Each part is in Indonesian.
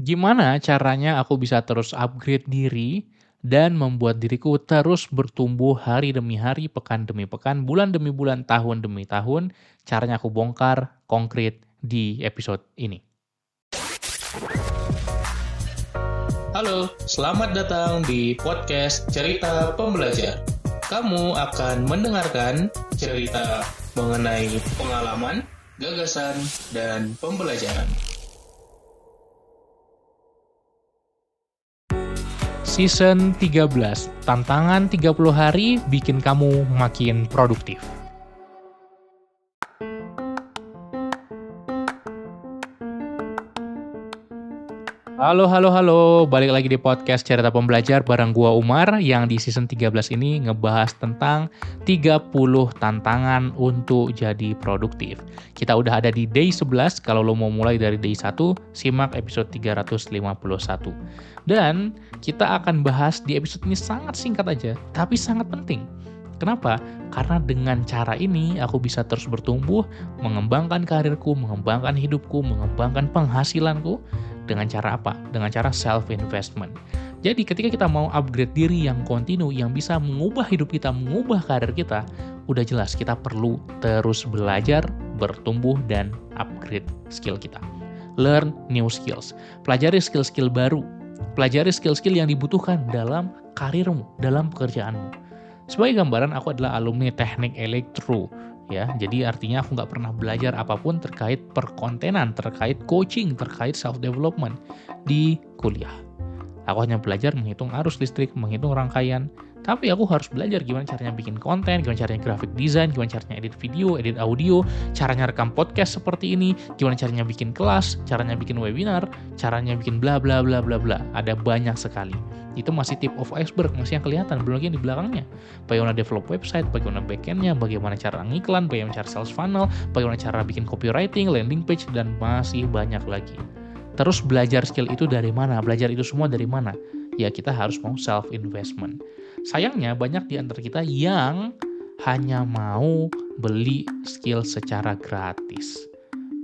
Gimana caranya aku bisa terus upgrade diri dan membuat diriku terus bertumbuh hari demi hari, pekan demi pekan, bulan demi bulan, tahun demi tahun. Caranya aku bongkar konkret di episode ini. Halo, selamat datang di podcast Cerita Pembelajar. Kamu akan mendengarkan cerita mengenai pengalaman, gagasan, dan pembelajaran. Season 13, tantangan 30 hari bikin kamu makin produktif. Halo, halo, halo. Balik lagi di podcast Cerita Pembelajar bareng gua Umar yang di season 13 ini ngebahas tentang 30 tantangan untuk jadi produktif. Kita udah ada di day 11, kalau lo mau mulai dari day 1, simak episode 351. Dan kita akan bahas di episode ini sangat singkat aja, tapi sangat penting. Kenapa? Karena dengan cara ini aku bisa terus bertumbuh, mengembangkan karirku, mengembangkan hidupku, mengembangkan penghasilanku, dengan cara apa? Dengan cara self investment. Jadi ketika kita mau upgrade diri yang kontinu, yang bisa mengubah hidup kita, mengubah karir kita, udah jelas kita perlu terus belajar, bertumbuh, dan upgrade skill kita. Learn new skills. Pelajari skill-skill baru. Pelajari skill-skill yang dibutuhkan dalam karirmu, dalam pekerjaanmu. Sebagai gambaran, aku adalah alumni teknik elektro ya. Jadi artinya aku nggak pernah belajar apa pun terkait perkontenan terkait coaching terkait self development di kuliah aku hanya belajar menghitung arus listrik menghitung rangkaian tapi aku harus belajar gimana caranya bikin konten, gimana caranya graphic design, gimana caranya edit video, edit audio, caranya rekam podcast seperti ini, gimana caranya bikin kelas, caranya bikin webinar, caranya bikin bla bla bla bla bla. Ada banyak sekali. Itu masih tip of iceberg, masih yang kelihatan, belum lagi yang di belakangnya. Bagaimana develop website, bagaimana backendnya, bagaimana cara ngiklan, bagaimana cara sales funnel, bagaimana cara bikin copywriting, landing page, dan masih banyak lagi. Terus belajar skill itu dari mana? Belajar itu semua dari mana? Ya kita harus mau self investment Sayangnya banyak di antara kita yang hanya mau beli skill secara gratis.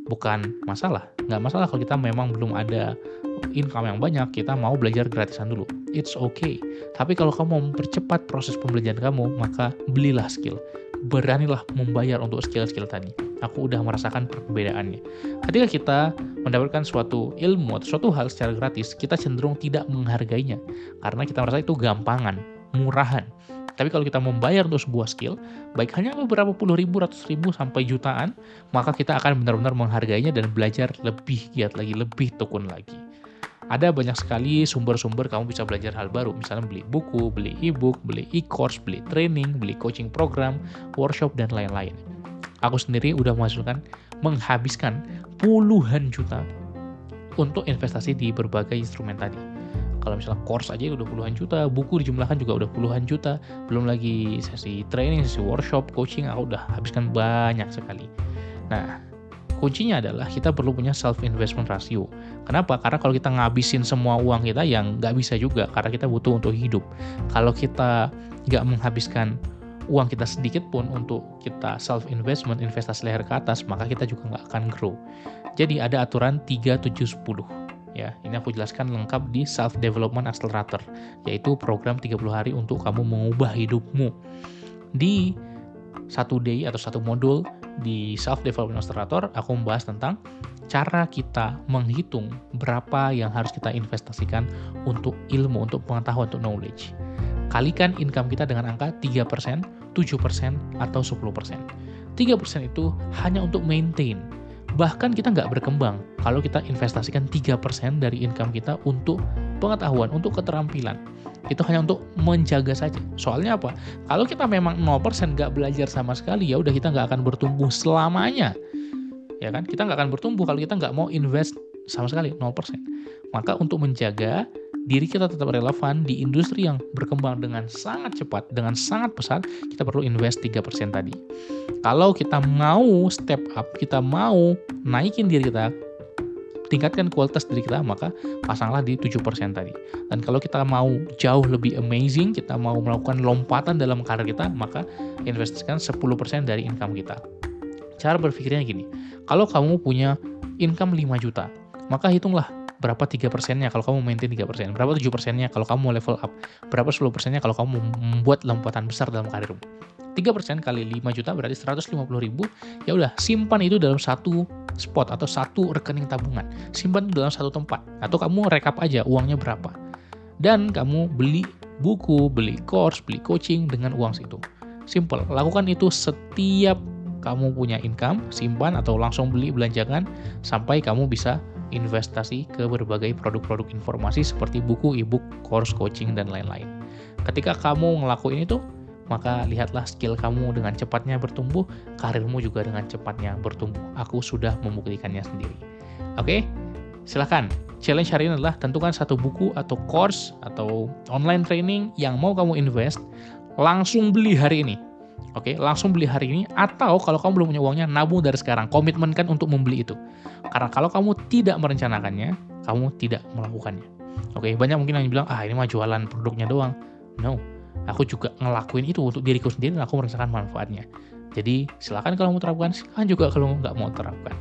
Bukan masalah, nggak masalah kalau kita memang belum ada income yang banyak, kita mau belajar gratisan dulu. It's okay. Tapi kalau kamu mau mempercepat proses pembelajaran kamu, maka belilah skill. Beranilah membayar untuk skill-skill tadi. Aku udah merasakan perbedaannya. Ketika kita mendapatkan suatu ilmu atau suatu hal secara gratis, kita cenderung tidak menghargainya. Karena kita merasa itu gampangan murahan. Tapi kalau kita membayar untuk sebuah skill, baik hanya beberapa puluh ribu, ratus ribu, sampai jutaan, maka kita akan benar-benar menghargainya dan belajar lebih giat lagi, lebih tekun lagi. Ada banyak sekali sumber-sumber kamu bisa belajar hal baru, misalnya beli buku, beli e-book, beli e-course, beli training, beli coaching program, workshop, dan lain-lain. Aku sendiri udah menghasilkan, menghabiskan puluhan juta untuk investasi di berbagai instrumen tadi kalau misalnya course aja udah puluhan juta buku dijumlahkan juga udah puluhan juta belum lagi sesi training sesi workshop coaching aku udah habiskan banyak sekali nah kuncinya adalah kita perlu punya self investment ratio. Kenapa? Karena kalau kita ngabisin semua uang kita yang nggak bisa juga karena kita butuh untuk hidup. Kalau kita nggak menghabiskan uang kita sedikit pun untuk kita self investment, investasi leher ke atas, maka kita juga nggak akan grow. Jadi ada aturan 3710 ya. Ini aku jelaskan lengkap di Self Development Accelerator, yaitu program 30 hari untuk kamu mengubah hidupmu. Di satu day atau satu modul di Self Development Accelerator, aku membahas tentang cara kita menghitung berapa yang harus kita investasikan untuk ilmu, untuk pengetahuan, untuk knowledge. Kalikan income kita dengan angka 3%, 7%, atau 10%. 3% itu hanya untuk maintain, bahkan kita nggak berkembang kalau kita investasikan 3% dari income kita untuk pengetahuan, untuk keterampilan. Itu hanya untuk menjaga saja. Soalnya apa? Kalau kita memang 0% nggak belajar sama sekali, ya udah kita nggak akan bertumbuh selamanya. Ya kan? Kita nggak akan bertumbuh kalau kita nggak mau invest sama sekali 0%. Maka untuk menjaga diri kita tetap relevan di industri yang berkembang dengan sangat cepat, dengan sangat pesat, kita perlu invest 3% tadi. Kalau kita mau step up, kita mau naikin diri kita, tingkatkan kualitas diri kita, maka pasanglah di 7% tadi. Dan kalau kita mau jauh lebih amazing, kita mau melakukan lompatan dalam karir kita, maka investasikan 10% dari income kita. Cara berpikirnya gini, kalau kamu punya income 5 juta, maka hitunglah berapa 3 persennya kalau kamu maintain 3 persen, berapa 7 persennya kalau kamu mau level up, berapa 10 persennya kalau kamu membuat lompatan besar dalam karirmu. 3 persen kali 5 juta berarti 150 ribu, ya udah simpan itu dalam satu spot atau satu rekening tabungan. Simpan itu dalam satu tempat. Atau kamu rekap aja uangnya berapa. Dan kamu beli buku, beli course, beli coaching dengan uang situ. Simple. Lakukan itu setiap kamu punya income, simpan atau langsung beli belanjakan sampai kamu bisa investasi ke berbagai produk-produk informasi seperti buku, e-book, course, coaching, dan lain-lain. Ketika kamu ngelakuin itu, maka lihatlah skill kamu dengan cepatnya bertumbuh, karirmu juga dengan cepatnya bertumbuh. Aku sudah membuktikannya sendiri. Oke, silahkan. Challenge hari ini adalah tentukan satu buku atau course atau online training yang mau kamu invest, langsung beli hari ini Oke, langsung beli hari ini atau kalau kamu belum punya uangnya nabung dari sekarang, komitmenkan untuk membeli itu. Karena kalau kamu tidak merencanakannya, kamu tidak melakukannya. Oke, banyak mungkin yang bilang, ah ini mah jualan produknya doang. No, aku juga ngelakuin itu untuk diriku sendiri dan aku merasakan manfaatnya. Jadi silakan kalau mau terapkan, silakan juga kalau nggak mau terapkan.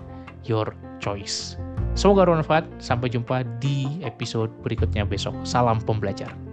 Your choice. Semoga bermanfaat. Sampai jumpa di episode berikutnya besok. Salam pembelajar.